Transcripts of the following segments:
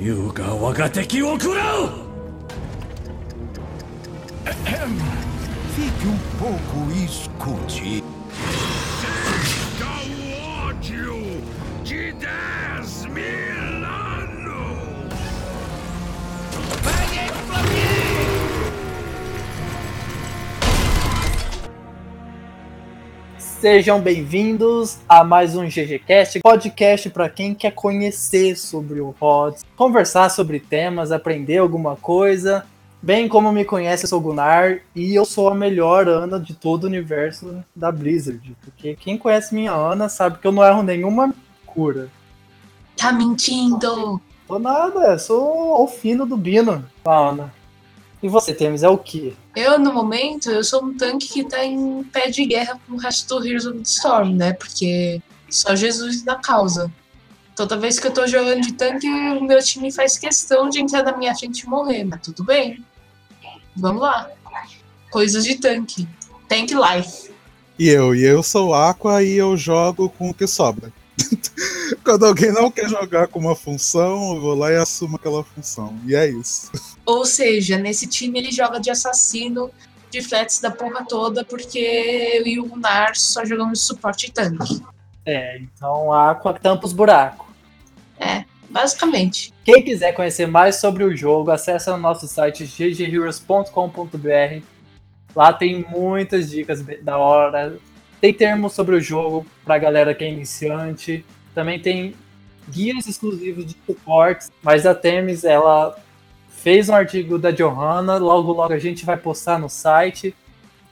優が我が敵を食らう Fique um pouco e escute. ao ódio de 10 mil Sejam bem-vindos a mais um GGCast, podcast para quem quer conhecer sobre o Rods, conversar sobre temas, aprender alguma coisa. Bem como me conhece, eu sou o Gunnar e eu sou a melhor Ana de todo o universo da Blizzard. Porque quem conhece minha Ana sabe que eu não erro nenhuma cura. Tá mentindo! Tô nada, eu sou o fino do Bino, Ana. E você, Temes, é o quê? Eu, no momento, eu sou um tanque que tá em pé de guerra com o resto do Heroes of the Storm, né? Porque só Jesus na causa. Toda vez que eu tô jogando de tanque, o meu time faz questão de entrar na minha frente e morrer, mas tudo bem. Vamos lá. Coisas de tanque. Tank life. E eu, e eu sou Aqua e eu jogo com o que sobra. Quando alguém não quer jogar com uma função, eu vou lá e assumo aquela função. E é isso. Ou seja, nesse time ele joga de assassino, de flats da porra toda, porque eu e o Gunnar só jogamos de suporte e tanque. É, então a Aqua tampa os buracos. É, basicamente. Quem quiser conhecer mais sobre o jogo, acesse o nosso site ggheroes.com.br. Lá tem muitas dicas da hora. Tem termos sobre o jogo pra galera que é iniciante. Também tem guias exclusivos de suportes. Mas a Temis, ela fez um artigo da Johanna. Logo, logo a gente vai postar no site.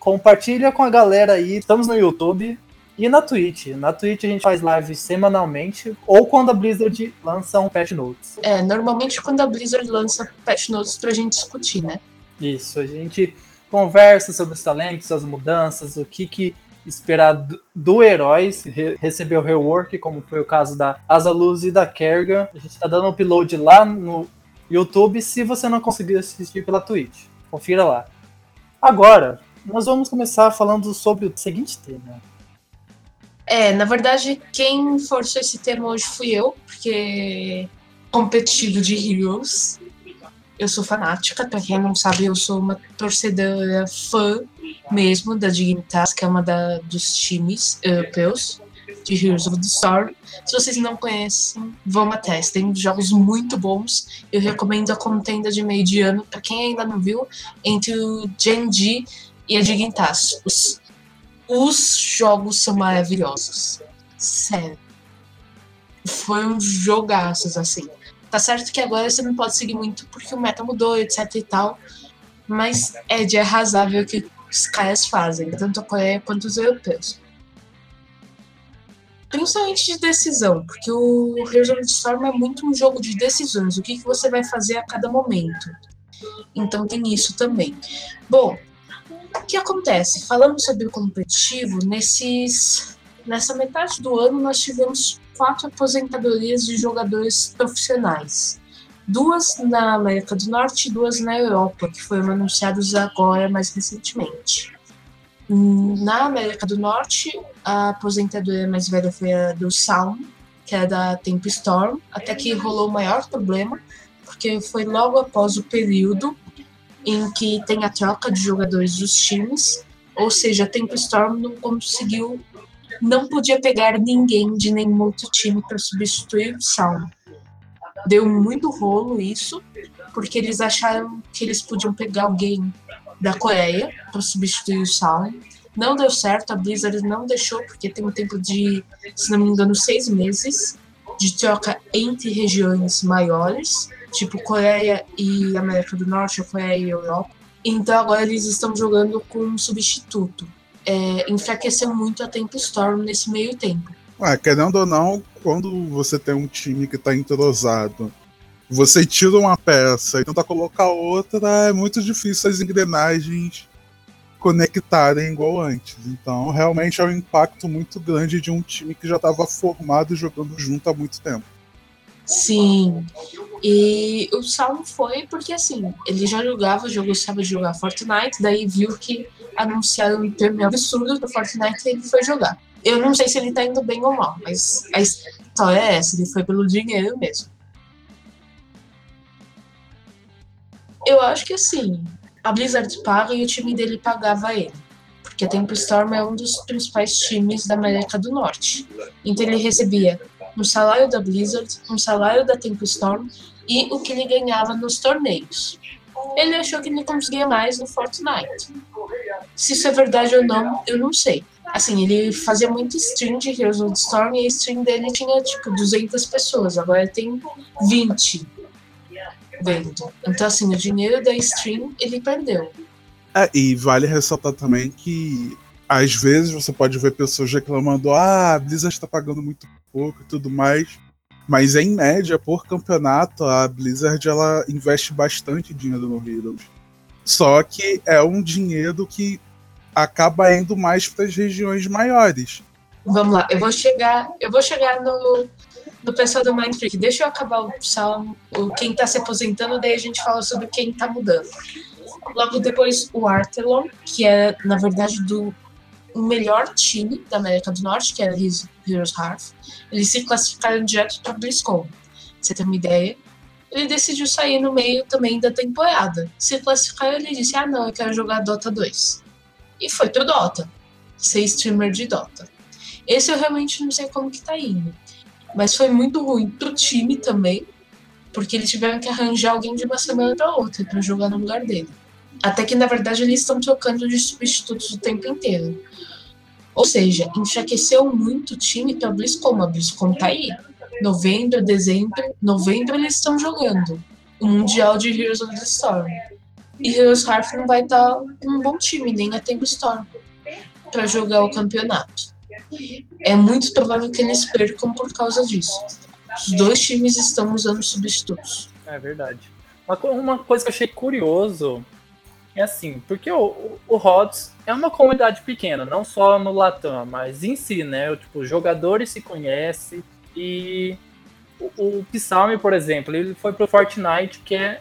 Compartilha com a galera aí. Estamos no YouTube e na Twitch. Na Twitch a gente faz live semanalmente. Ou quando a Blizzard lança um patch notes. É, normalmente quando a Blizzard lança patch notes pra gente discutir, né? Isso, a gente conversa sobre os talentos, as mudanças, o que, que esperar do, do herói, se re, receber o rework, como foi o caso da Azaluz e da Kerrigan. A gente tá dando upload lá no YouTube, se você não conseguir assistir pela Twitch. Confira lá. Agora, nós vamos começar falando sobre o seguinte tema. É, na verdade, quem forçou esse tema hoje fui eu, porque competitivo de Heroes. Eu sou fanática, pra quem não sabe, eu sou uma torcedora fã mesmo da Dignitas, que é uma da, dos times europeus de Heroes of the Storm. Se vocês não conhecem, vão atrás. Tem jogos muito bons. Eu recomendo a contenda de meio de ano, pra quem ainda não viu, entre o Genji e a Dignitas. Os, os jogos são maravilhosos. Sério. Foi um jogaços, assim. Tá certo que agora você não pode seguir muito porque o meta mudou, etc e tal. Mas é de arrasar ver o que os caras fazem, tanto a Coreia quanto os europeus. Principalmente de decisão, porque o Heroes of Storm é muito um jogo de decisões, o que, que você vai fazer a cada momento. Então tem isso também. Bom, o que acontece? Falando sobre o competitivo, nesses, nessa metade do ano nós tivemos quatro aposentadorias de jogadores profissionais. Duas na América do Norte e duas na Europa, que foram anunciados agora mais recentemente. Na América do Norte, a aposentadoria mais velha foi a do Sound, que é da Tempo Storm, até que rolou o maior problema, porque foi logo após o período em que tem a troca de jogadores dos times, ou seja, a Tempo Storm não conseguiu não podia pegar ninguém de nenhum outro time para substituir o Sound. Deu muito rolo isso, porque eles acharam que eles podiam pegar alguém da Coreia para substituir o Sound. Não deu certo, a Blizzard não deixou, porque tem um tempo de, se não me engano, seis meses de troca entre regiões maiores, tipo Coreia e América do Norte, ou Coreia e Europa. Então agora eles estão jogando com um substituto é, enfraqueceu muito a Tempo Storm nesse meio tempo. Ué, querendo ou não, quando você tem um time que tá entrosado, você tira uma peça e tenta colocar outra, é muito difícil as engrenagens conectarem igual antes. Então, realmente é um impacto muito grande de um time que já estava formado jogando junto há muito tempo. Sim. E o Salmo foi porque assim, ele já jogava, jogou, sabe jogar Fortnite, daí viu que anunciaram um prêmio absurdo do Fortnite e ele foi jogar. Eu não sei se ele tá indo bem ou mal, mas a história é essa, ele foi pelo dinheiro mesmo. Eu acho que assim, a Blizzard paga e o time dele pagava ele. Porque a Temple Storm é um dos principais times da América do Norte. Então ele recebia um salário da Blizzard, um salário da Temple Storm e o que ele ganhava nos torneios. Ele achou que ele conseguia mais no Fortnite. Se isso é verdade ou não, eu não sei. Assim, ele fazia muito stream de Heroes of the Storm e a stream dele tinha, tipo, 200 pessoas. Agora tem 20 vendo. Então, assim, o dinheiro da stream ele perdeu. É, e vale ressaltar também que às vezes você pode ver pessoas reclamando: ah, a Blizzard está pagando muito pouco e tudo mais. Mas em média, por campeonato, a Blizzard ela investe bastante dinheiro no Heroes. Só que é um dinheiro que acaba indo mais para as regiões maiores. Vamos lá, eu vou chegar, eu vou chegar no, no pessoal do Mind Freak. Deixa eu acabar o salmo, quem está se aposentando, daí a gente fala sobre quem está mudando. Logo depois o Artelon, que é na verdade do melhor time da América do Norte, que é o Heroes Hearth. Eles se classificaram direto para BlizzCon. Você ter uma ideia, ele decidiu sair no meio também da temporada. Se classificar, ele disse: Ah, não, eu quero jogar Dota 2. E foi pro Dota. Ser streamer de Dota. Esse eu realmente não sei como que tá indo. Mas foi muito ruim pro time também, porque eles tiveram que arranjar alguém de uma semana para outra para jogar no lugar dele. Até que, na verdade, eles estão trocando de substitutos o tempo inteiro. Ou seja, enfraqueceu muito o time para BlizzCon. A BlizzCon tá aí. Novembro, dezembro, novembro eles estão jogando o Mundial de Heroes of the Storm. E Heroes Hearth não vai estar tá um bom time, nem a Tempo Storm, para jogar o campeonato. É muito provável que eles percam por causa disso. Os dois times estão usando substitutos. É verdade. Uma coisa que eu achei curioso é assim, porque o, o Rods é uma comunidade pequena, não só no Latam, mas em si, né? Tipo, os jogadores se conhecem e o, o Psalm, por exemplo, ele foi pro Fortnite, que é,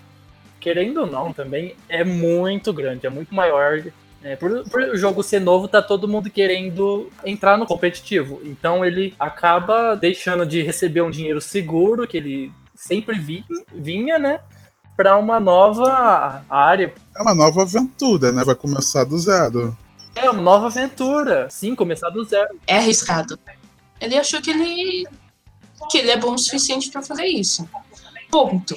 querendo ou não, também é muito grande, é muito maior. É, por, por o jogo ser novo, tá todo mundo querendo entrar no competitivo. Então ele acaba deixando de receber um dinheiro seguro, que ele sempre vinha, vinha né? Para uma nova área. É uma nova aventura, né? Vai começar do zero. É uma nova aventura. Sim, começar do zero. É arriscado. Ele achou que ele que ele é bom o suficiente para fazer isso. Ponto.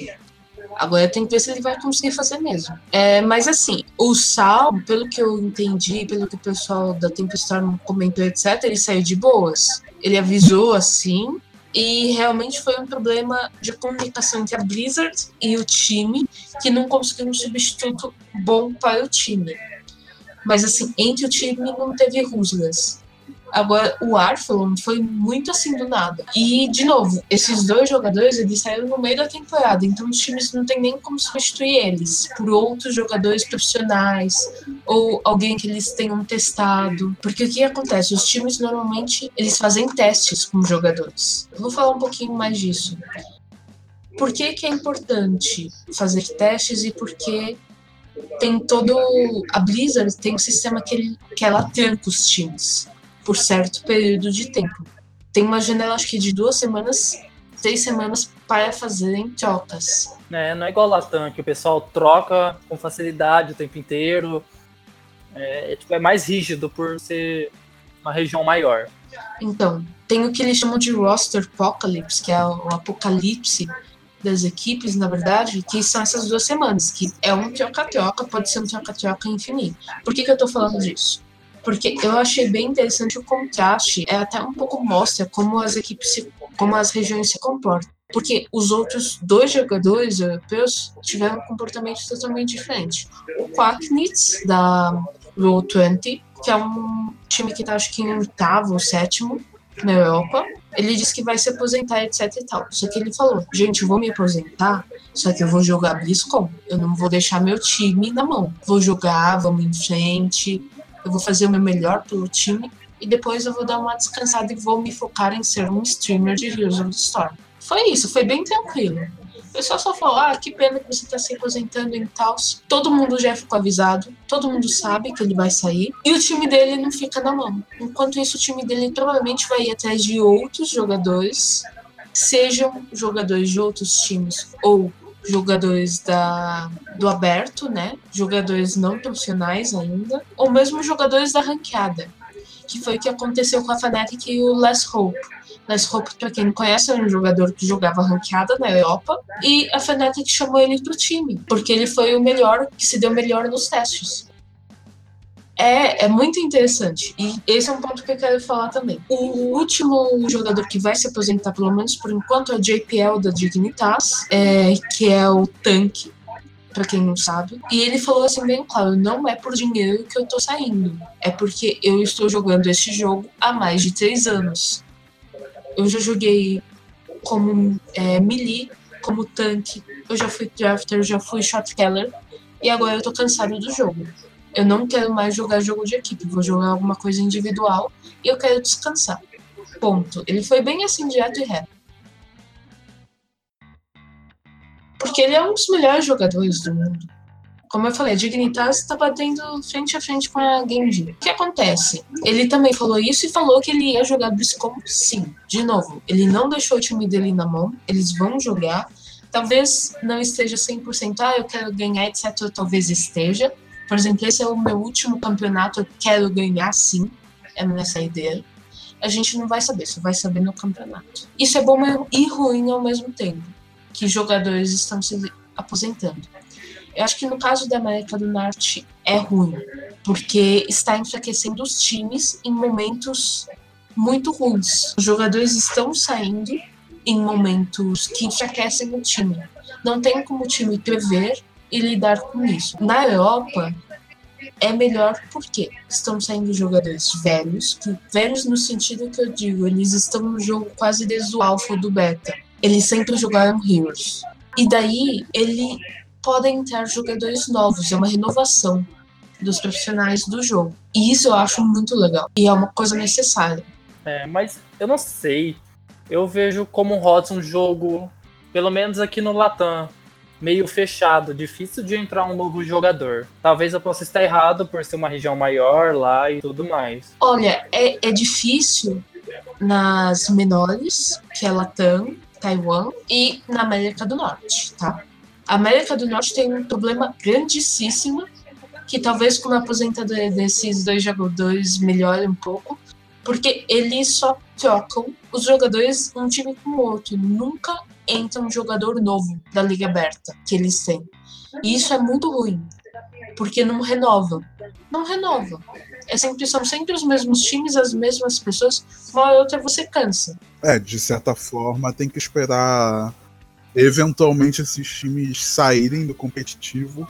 Agora tem que ver se ele vai conseguir fazer mesmo. É, mas assim, o Sal, pelo que eu entendi, pelo que o pessoal da Tempestorm comentou, etc., ele saiu de boas. Ele avisou assim, e realmente foi um problema de comunicação entre a Blizzard e o time, que não conseguiu um substituto bom para o time. Mas assim, entre o time não teve rusgas. Agora, o Arthlon foi muito assim do nada. E, de novo, esses dois jogadores, eles saíram no meio da temporada, então os times não tem nem como substituir eles por outros jogadores profissionais ou alguém que eles tenham testado. Porque o que acontece? Os times normalmente, eles fazem testes com jogadores. Eu vou falar um pouquinho mais disso. Por que, que é importante fazer testes e por que tem todo... A Blizzard tem um sistema que, ele, que ela tranca os times por certo período de tempo. Tem uma janela, acho que de duas semanas, três semanas para fazerem trocas. É, não é igual Latam, que o pessoal troca com facilidade o tempo inteiro. É, é, tipo, é mais rígido por ser uma região maior. Então, tem o que eles chamam de roster apocalypse, que é o apocalipse das equipes, na verdade, que são essas duas semanas, que é um troca-troca, pode ser um troca-troca infinito. Por que, que eu tô falando disso? Porque eu achei bem interessante o contraste, é até um pouco mostra como as equipes, se, como as regiões se comportam. Porque os outros dois jogadores europeus tiveram um comportamento totalmente diferente. O Quacknitz, da Roll20, que é um time que está acho que em oitavo ou sétimo na Europa, ele disse que vai se aposentar, etc e tal. Só que ele falou, gente, eu vou me aposentar, só que eu vou jogar BlizzCon. Eu não vou deixar meu time na mão. Vou jogar, vamos em frente, eu vou fazer o meu melhor pelo time e depois eu vou dar uma descansada e vou me focar em ser um streamer de Heroes of the Storm. Foi isso, foi bem tranquilo. O pessoal só falou, ah, que pena que você está se aposentando em tal. Todo mundo já ficou avisado, todo mundo sabe que ele vai sair, e o time dele não fica na mão. Enquanto isso, o time dele provavelmente vai ir atrás de outros jogadores, sejam jogadores de outros times ou jogadores da, do aberto, né? Jogadores não profissionais ainda, ou mesmo jogadores da ranqueada, que foi o que aconteceu com a Fnatic e o Les Hope. Les Hope, para quem não conhece, era um jogador que jogava ranqueada na Europa, e a Fnatic chamou ele pro time, porque ele foi o melhor, que se deu melhor nos testes. É, é muito interessante. E esse é um ponto que eu quero falar também. O último jogador que vai se aposentar, pelo menos por enquanto, é o JPL da Dignitas, é, que é o tanque, para quem não sabe. E ele falou assim bem claro, não é por dinheiro que eu tô saindo, é porque eu estou jogando este jogo há mais de três anos. Eu já joguei como é, melee, como tanque, eu já fui drafter, já fui shotcaller, e agora eu tô cansado do jogo. Eu não quero mais jogar jogo de equipe, vou jogar alguma coisa individual e eu quero descansar. Ponto. Ele foi bem assim, direto e reto. Porque ele é um dos melhores jogadores do mundo. Como eu falei, a Dignitas está batendo frente a frente com a Genji. O que acontece? Ele também falou isso e falou que ele ia jogar BlizzCon sim. De novo, ele não deixou o time dele na mão, eles vão jogar. Talvez não esteja 100%, ah, eu quero ganhar, etc. Talvez esteja, por exemplo, esse é o meu último campeonato, eu quero ganhar sim, é nessa ideia. A gente não vai saber, só vai saber no campeonato. Isso é bom e ruim ao mesmo tempo, que jogadores estão se aposentando. Eu acho que no caso da América do Norte é ruim, porque está enfraquecendo os times em momentos muito ruins. Os jogadores estão saindo em momentos que enfraquecem o time. Não tem como o time prever e lidar com isso. Na Europa, é melhor porque estão saindo jogadores velhos, que, velhos no sentido que eu digo, eles estão no jogo quase desde o alfa do beta. Eles sempre jogaram Heroes. E daí, ele podem entrar jogadores novos, é uma renovação dos profissionais do jogo. E isso eu acho muito legal. E é uma coisa necessária. É, mas eu não sei. Eu vejo como um HOTS um jogo, pelo menos aqui no Latam, meio fechado, difícil de entrar um novo jogador. Talvez eu possa estar errado por ser uma região maior lá e tudo mais. Olha, é, é difícil nas menores, que é Latam, Taiwan, e na América do Norte, tá? A América do Norte tem um problema grandíssimo, que talvez com a aposentadoria desses dois jogadores melhore um pouco, porque eles só trocam os jogadores um time com o outro. Nunca entra um jogador novo da Liga Aberta que eles têm. E isso é muito ruim, porque não renova. Não renova. É sempre, são sempre os mesmos times, as mesmas pessoas. Uma ou outra você cansa. É, de certa forma, tem que esperar eventualmente esses times saírem do competitivo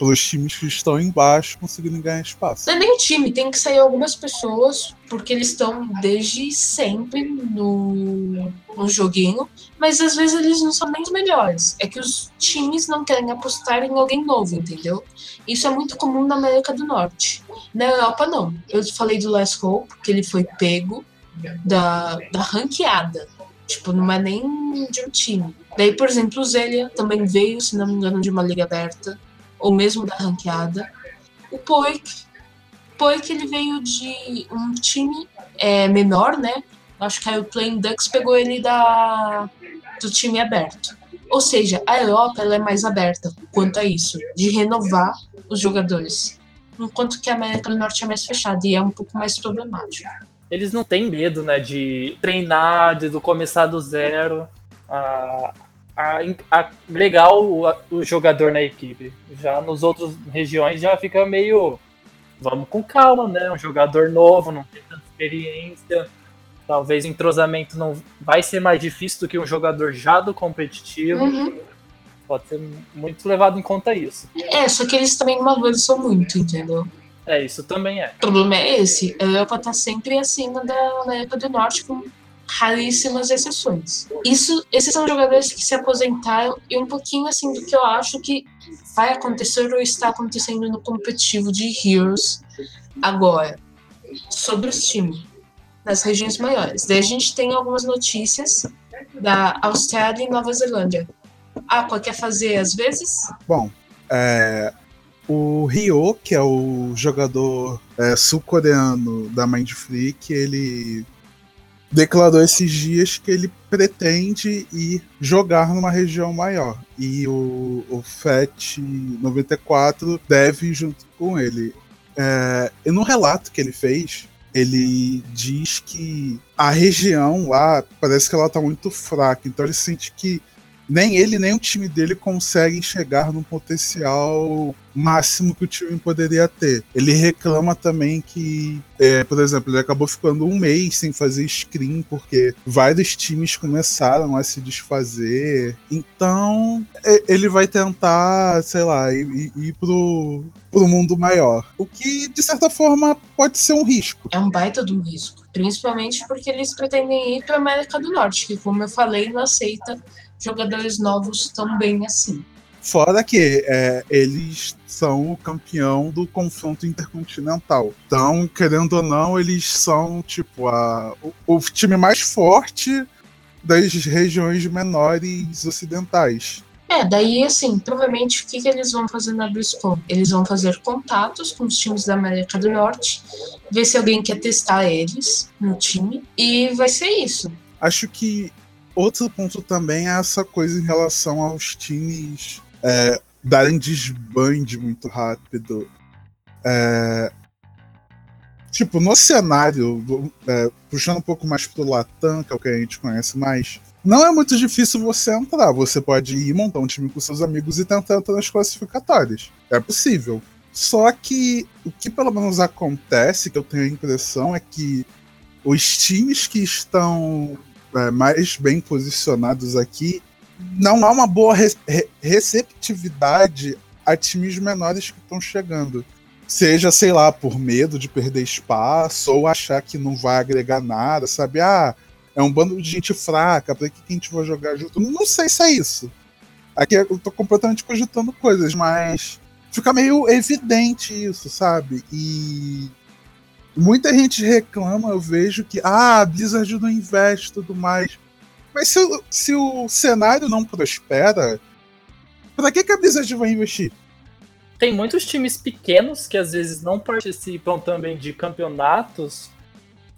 pelos times que estão embaixo conseguindo ganhar espaço. Não é nem o time, tem que sair algumas pessoas, porque eles estão desde sempre no, no joguinho, mas às vezes eles não são nem os melhores. É que os times não querem apostar em alguém novo, entendeu? Isso é muito comum na América do Norte. Na Europa, não. Eu falei do Last Hope, que ele foi pego da, da ranqueada. Tipo, não é nem de um time. Daí, por exemplo, o Zelia também veio, se não me engano, de uma liga aberta ou mesmo da ranqueada. O Poik, Poik ele veio de um time é, menor, né? Acho que aí o Playing Ducks pegou ele da, do time aberto. Ou seja, a Europa ela é mais aberta quanto a isso, de renovar os jogadores. Enquanto que a América do Norte é mais fechada e é um pouco mais problemático. Eles não têm medo, né, de treinar, de começar do zero. Ah, a, legal o, o, jogador na equipe. Já nos outros regiões já fica meio. Vamos com calma, né? Um jogador novo, não tem tanta experiência. Talvez o entrosamento não vai ser mais difícil do que um jogador já do competitivo. Uhum. Pode ser muito levado em conta isso. É, só que eles também não avançam muito, entendeu? É, isso também é. O problema é esse. A Europa tá sempre acima da América do Norte com raríssimas exceções. Isso, esses são jogadores que se aposentaram e um pouquinho assim do que eu acho que vai acontecer ou está acontecendo no competitivo de Heroes agora sobre os times nas regiões maiores. Daí a gente tem algumas notícias da Austrália e Nova Zelândia. Ah, qual quer fazer às vezes? Bom, é, o Ryo, que é o jogador é, sul-coreano da Mind Freak, ele declarou esses dias que ele pretende ir jogar numa região maior. E o, o FET 94 deve ir junto com ele. É, e no relato que ele fez, ele diz que a região lá parece que ela tá muito fraca, então ele sente que nem ele nem o time dele conseguem chegar no potencial máximo que o time poderia ter. Ele reclama também que, é, por exemplo, ele acabou ficando um mês sem fazer screen porque vários times começaram a se desfazer. Então, ele vai tentar, sei lá, ir, ir pro, pro mundo maior. O que, de certa forma, pode ser um risco. É um baita de um risco. Principalmente porque eles pretendem ir para América do Norte, que, como eu falei, não aceita jogadores novos tão bem assim. Fora que é, eles são o campeão do confronto intercontinental. Então, querendo ou não, eles são tipo a, o, o time mais forte das regiões menores ocidentais. É, daí assim, provavelmente o que, que eles vão fazer na BlizzCon? Eles vão fazer contatos com os times da América do Norte, ver se alguém quer testar eles no time, e vai ser isso. Acho que outro ponto também é essa coisa em relação aos times é, darem desband muito rápido. É, tipo, no cenário, é, puxando um pouco mais pro Latam, que é o que a gente conhece mais, não é muito difícil você entrar. Você pode ir montar um time com seus amigos e tentar entrar nas classificatórias. É possível. Só que o que pelo menos acontece, que eu tenho a impressão, é que os times que estão é, mais bem posicionados aqui, não há uma boa re receptividade a times menores que estão chegando. Seja, sei lá, por medo de perder espaço ou achar que não vai agregar nada, sabe? Ah, é um bando de gente fraca, pra que a gente vai jogar junto? Não sei se é isso. Aqui eu tô completamente cogitando coisas, mas fica meio evidente isso, sabe? E Muita gente reclama, eu vejo que ah, a Blizzard não investe e tudo mais. Mas se, se o cenário não prospera, para que, que a Blizzard vai investir? Tem muitos times pequenos que às vezes não participam também de campeonatos,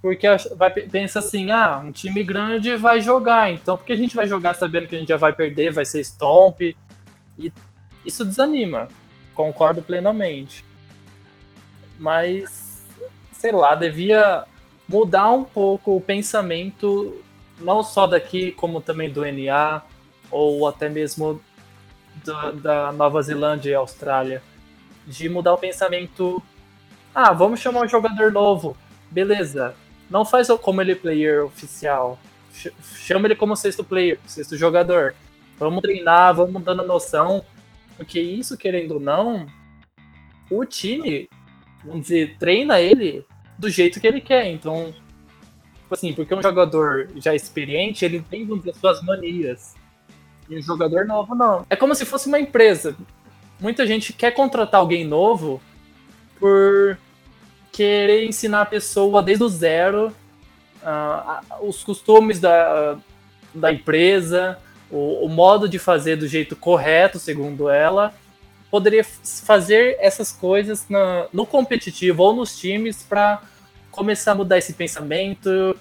porque vai, pensa assim, ah, um time grande vai jogar, então por que a gente vai jogar sabendo que a gente já vai perder, vai ser stomp? E isso desanima, concordo plenamente. Mas sei lá, devia mudar um pouco o pensamento, não só daqui, como também do NA, ou até mesmo da, da Nova Zelândia e Austrália. De mudar o pensamento. Ah, vamos chamar um jogador novo. Beleza. Não faz como ele player oficial. Chama ele como sexto player, sexto jogador. Vamos treinar, vamos dando noção. Porque isso, querendo ou não, o time, vamos dizer, treina ele do jeito que ele quer. Então, tipo assim, porque um jogador já experiente, ele tem, dizer, suas manias. E um jogador novo, não. É como se fosse uma empresa. Muita gente quer contratar alguém novo por querer ensinar a pessoa desde o zero uh, os costumes da, da empresa, o, o, modo de fazer do jeito correto, segundo ela. Poderia fazer essas coisas na, no competitivo ou nos times para começar a mudar esse pensamento,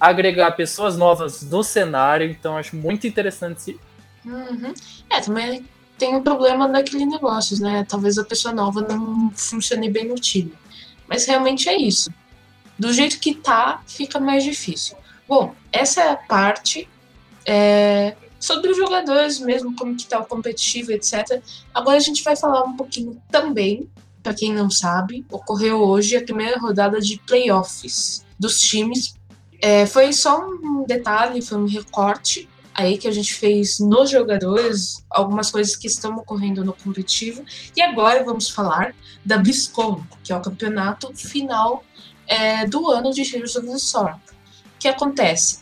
agregar pessoas novas no cenário, então acho muito interessante. Uhum. É, também tem um problema daquele negócio, né? Talvez a pessoa nova não funcione bem no time. Mas realmente é isso. Do jeito que tá, fica mais difícil. Bom, essa é a parte é, sobre os jogadores mesmo, como que tá o competitivo, etc. Agora a gente vai falar um pouquinho também para quem não sabe, ocorreu hoje a primeira rodada de playoffs dos times. É, foi só um detalhe, foi um recorte aí que a gente fez nos jogadores, algumas coisas que estão ocorrendo no competitivo. E agora vamos falar da BlizzCon, que é o campeonato final é, do ano de Heroes of the Storm. O que acontece?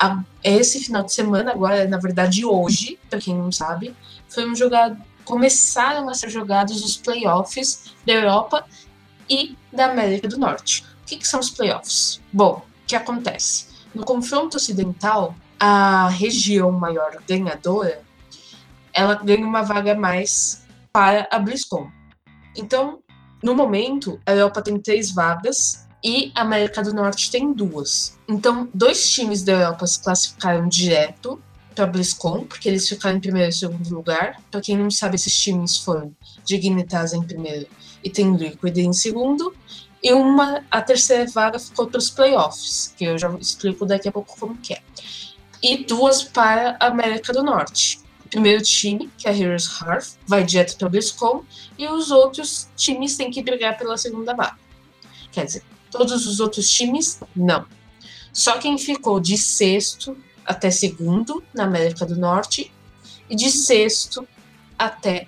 A, esse final de semana, agora, na verdade, hoje, para quem não sabe, foi um jogado começaram a ser jogados os playoffs da Europa e da América do Norte. O que, que são os playoffs? Bom, o que acontece? No confronto ocidental, a região maior ganhadora, ela ganha uma vaga mais para a BlizzCon. Então, no momento, a Europa tem três vagas e a América do Norte tem duas. Então, dois times da Europa se classificaram direto para BlizzCon, porque eles ficaram em primeiro e segundo lugar. Para quem não sabe, esses times foram Dignitas em primeiro e tem Liquid em segundo. E uma, a terceira vaga ficou para os playoffs, que eu já explico daqui a pouco como que é. E duas para a América do Norte. O primeiro time, que é a Heroes Hearth, vai direto para BlizzCon, e os outros times têm que brigar pela segunda vaga. Quer dizer, todos os outros times, não. Só quem ficou de sexto até segundo na América do Norte e de sexto até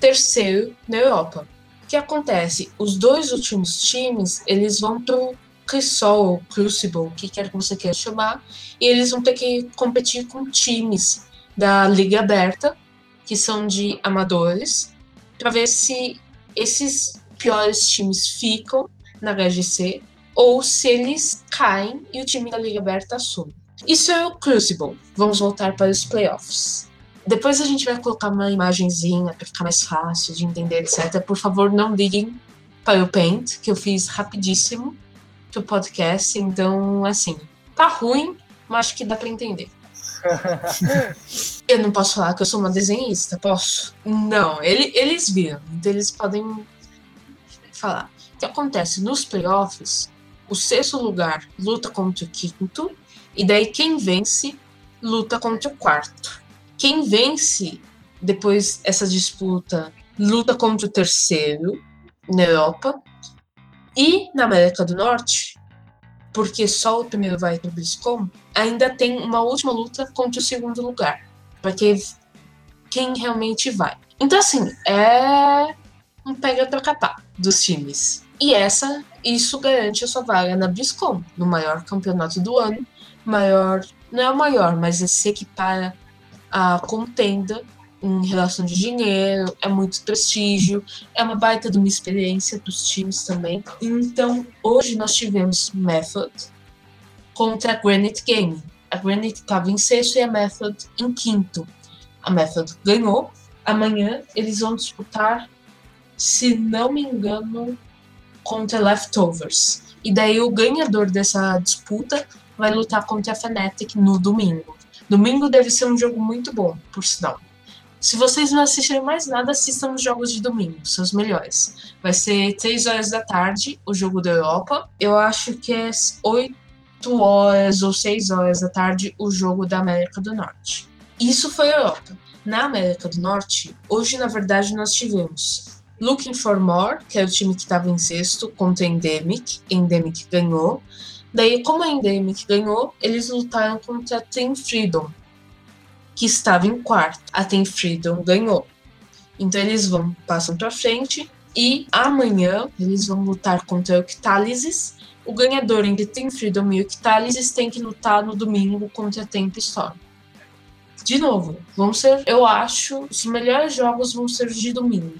terceiro na Europa. O que acontece? Os dois últimos times, eles vão pro Crisol, Crucible, o que quer que você queira chamar, e eles vão ter que competir com times da Liga Aberta, que são de amadores, para ver se esses piores times ficam na HGC ou se eles caem e o time da Liga Aberta assume. Isso é o Crucible. Vamos voltar para os playoffs. Depois a gente vai colocar uma imagenzinha para ficar mais fácil de entender, etc. Por favor, não liguem para o Paint, que eu fiz rapidíssimo pro podcast. Então, assim, tá ruim, mas acho que dá para entender. eu não posso falar que eu sou uma desenhista, posso? Não, ele, eles viram, então eles podem falar. O que acontece nos playoffs? O sexto lugar luta contra o quinto e daí quem vence luta contra o quarto. Quem vence depois essa disputa luta contra o terceiro na Europa e na América do Norte, porque só o primeiro vai para o BlizzCon, ainda tem uma última luta contra o segundo lugar, porque quem realmente vai. Então assim, é um pega para capar dos times. E essa, isso garante a sua vaga na BlizzCon, no maior campeonato do ano, maior, não é o maior, mas é se equipara a contenda em relação de dinheiro, é muito prestígio, é uma baita de uma experiência dos times também. Então, hoje nós tivemos Method contra a Granite Gaming. A Granite estava em sexto e a Method em quinto. A Method ganhou. Amanhã eles vão disputar, se não me engano, contra Leftovers. E daí o ganhador dessa disputa vai lutar contra a Fnatic no domingo. Domingo deve ser um jogo muito bom, por sinal. Se vocês não assistirem mais nada, assistam os jogos de domingo, são os melhores. Vai ser 3 horas da tarde, o jogo da Europa. Eu acho que é 8 horas ou 6 horas da tarde, o jogo da América do Norte. Isso foi a Europa. Na América do Norte, hoje, na verdade, nós tivemos Looking for More, que é o time que estava em sexto, contra Endemic. Endemic ganhou. Daí, como a Endemic ganhou, eles lutaram contra a Team Freedom, que estava em quarto. A Team Freedom ganhou. Então eles vão, passam para frente e amanhã eles vão lutar contra o Octalysis. O ganhador entre Team Freedom e Octalysis tem que lutar no domingo contra a Temp Storm. De novo, vão ser, eu acho, os melhores jogos vão ser de domingo.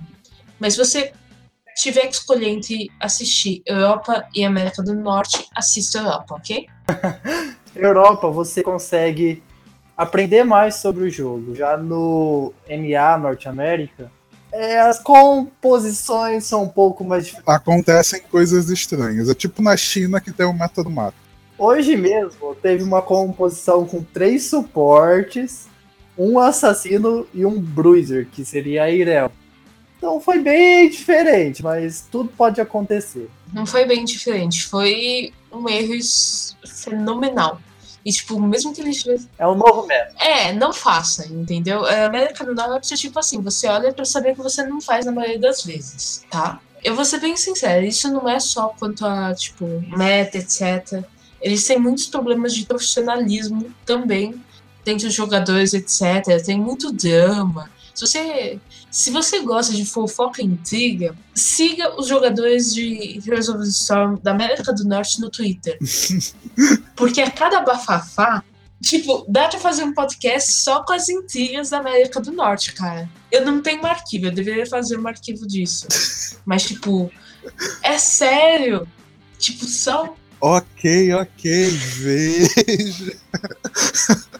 Mas se você tiver que escolher entre assistir Europa e América do Norte, assista Europa, ok? Europa, você consegue aprender mais sobre o jogo. Já no MA Norte América, é, as composições são um pouco mais difíceis. Acontecem coisas estranhas. É tipo na China que tem o meta do mato. Hoje mesmo teve uma composição com três suportes, um assassino e um bruiser, que seria a Irel. Então foi bem diferente, mas tudo pode acontecer. Não foi bem diferente, foi um erro fenomenal. E, tipo, mesmo que ele tivesse. É um novo método. É, não faça, entendeu? A América do Norte é tipo assim: você olha pra saber que você não faz na maioria das vezes, tá? Eu vou ser bem sincera, isso não é só quanto a, tipo, meta, etc. Eles têm muitos problemas de profissionalismo também, dentro dos jogadores, etc. Tem muito drama. Se você se você gosta de fofoca e intriga, siga os jogadores de Heroes of the Storm da América do Norte no Twitter. Porque a cada bafafá, tipo, dá pra fazer um podcast só com as intrigas da América do Norte, cara. Eu não tenho um arquivo, eu deveria fazer um arquivo disso. Mas, tipo, é sério. Tipo, só Ok, ok, veja.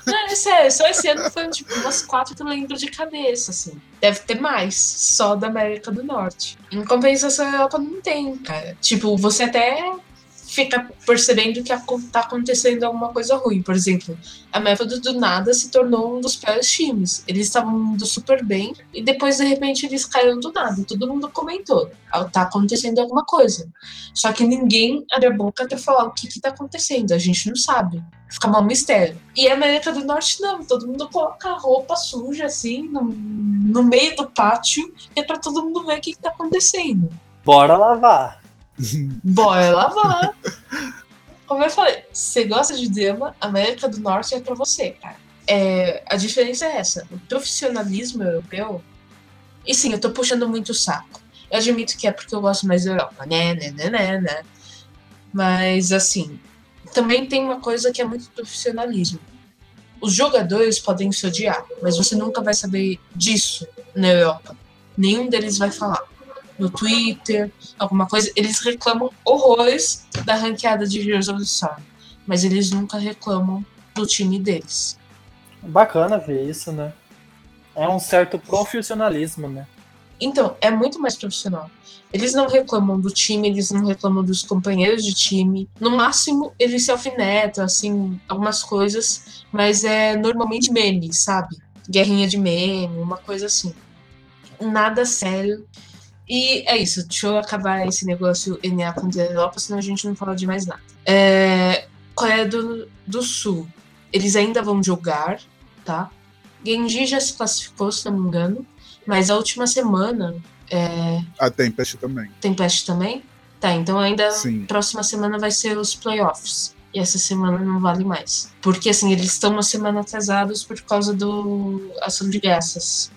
Não, é sério, só esse ano foi tipo umas quatro que eu lembro de cabeça, assim. Deve ter mais, só da América do Norte. Em compensação, a Europa não tem, cara. Tipo, você até fica percebendo que aco- tá acontecendo alguma coisa ruim. Por exemplo, a Método do nada se tornou um dos piores times. Eles estavam indo super bem e depois, de repente, eles caíram do nada. Todo mundo comentou. "Ah, Tá acontecendo alguma coisa. Só que ninguém abre a boca pra falar o que, que tá acontecendo. A gente não sabe. Fica mal mistério. E a América do Norte não. Todo mundo coloca a roupa suja assim no, no meio do pátio, é pra todo mundo ver o que, que tá acontecendo. Bora lavar. Bora lavar. Como eu falei, você gosta de drama, América do Norte é pra você, cara. É, a diferença é essa. O profissionalismo europeu. E sim, eu tô puxando muito o saco. Eu admito que é porque eu gosto mais da Europa, né, né, né, né, né. Mas, assim, também tem uma coisa que é muito profissionalismo. Os jogadores podem se odiar, mas você nunca vai saber disso na Europa. Nenhum deles vai falar. No Twitter, alguma coisa, eles reclamam horrores da ranqueada de Heroes of the Storm, mas eles nunca reclamam do time deles. Bacana ver isso, né? É um certo profissionalismo, né? Então, é muito mais profissional. Eles não reclamam do time, eles não reclamam dos companheiros de time. No máximo, eles se alfinetam, assim, algumas coisas, mas é normalmente meme, sabe? Guerrinha de meme, uma coisa assim. Nada sério. E é isso, deixa eu acabar esse negócio NA contra a Europa, senão a gente não fala de mais nada. É, Coreia do, do Sul, eles ainda vão jogar, tá? Genji já se classificou, se não me engano, mas a última semana é, A Tempest também. tem Pest também? Tá, então ainda Sim. próxima semana vai ser os playoffs. E essa semana não vale mais. Porque assim, eles estão uma semana atrasados por causa do ação de graças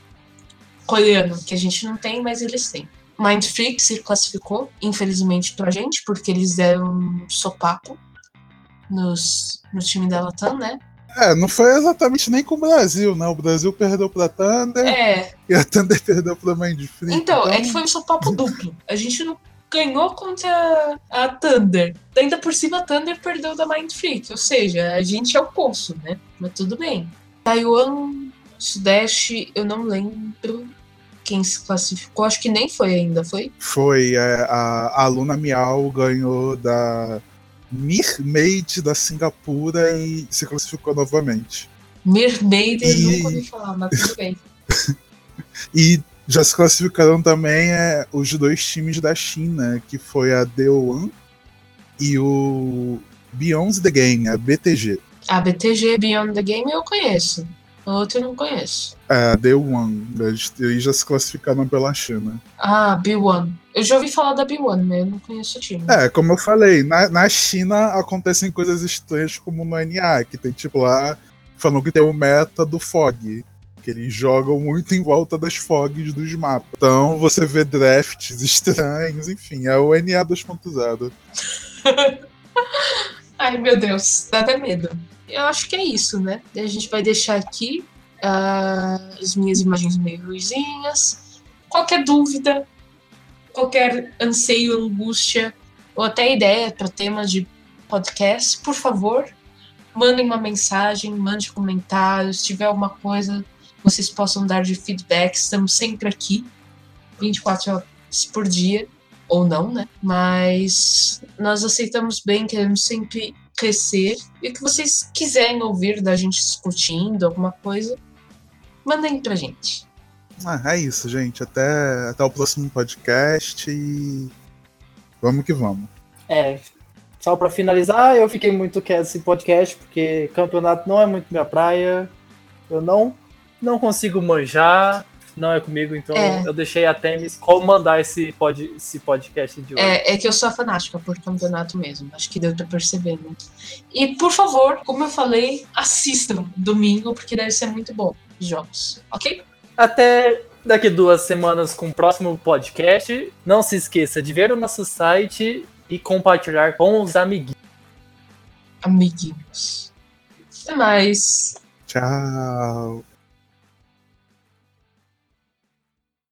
coreano, que a gente não tem, mas eles têm. Mind Freak se classificou, infelizmente pra gente, porque eles deram um sopapo nos, no time da Latam, né? É, não foi exatamente nem com o Brasil, né? O Brasil perdeu pra Thunder É, e a Thunder perdeu pra Mind Free. Então, é que foi um sopapo duplo. A gente não ganhou contra a Thunder. Ainda por cima, a Thunder perdeu da Mind Freak. Ou seja, a gente é o poço, né? Mas tudo bem. Taiwan, Sudeste, eu não lembro quem se classificou. Acho que nem foi ainda, foi? Foi é, a, a Luna Miau ganhou da Mermaid da Singapura e se classificou novamente. Mermaid, eu E- nunca ouvi falar, mas tudo bem. E já se classificaram também é, os dois times da China, que foi a D1 e o Beyond the Game, a BTG. A BTG Beyond the Game eu conheço. Outra eu não conheço. É, D1, eles, eles já se classificaram pela China. Ah, B1. Eu já ouvi falar da B1, mas eu não conheço o time. É, como eu falei, na, na China acontecem coisas estranhas como no NA, que tem tipo lá, falando que tem o meta do Fog. Que eles jogam muito em volta das fogs dos mapas. Então você vê drafts estranhos, enfim, é o NA 2.0. Ai, meu Deus, dá até medo. Eu acho que é isso, né? A gente vai deixar aqui ah, as minhas imagens meio ruizinhas. Qualquer dúvida, qualquer anseio, angústia, ou até ideia para temas de podcast, por favor, mandem uma mensagem, mande comentários. Se tiver alguma coisa vocês possam dar de feedback, estamos sempre aqui, 24 horas por dia ou não, né? Mas nós aceitamos bem, queremos sempre crescer. E o que vocês quiserem ouvir da gente discutindo alguma coisa, mandem pra gente. Ah, é isso, gente. Até, até o próximo podcast e vamos que vamos. É, só pra finalizar, eu fiquei muito quieto esse podcast, porque campeonato não é muito minha praia. Eu não, não consigo manjar, não é comigo, então É. eu deixei a Temis comandar esse, pod, esse podcast de hoje. É, é que eu sou fanática por campeonato mesmo. Acho que deu pra perceber, né? E por favor, como eu falei, assistam domingo, porque deve ser muito bom os jogos. Ok? Até daqui duas semanas com o próximo podcast. Não se esqueça de ver o nosso site e compartilhar com os amiguinhos. Amiguinhos. Até mais. Tchau.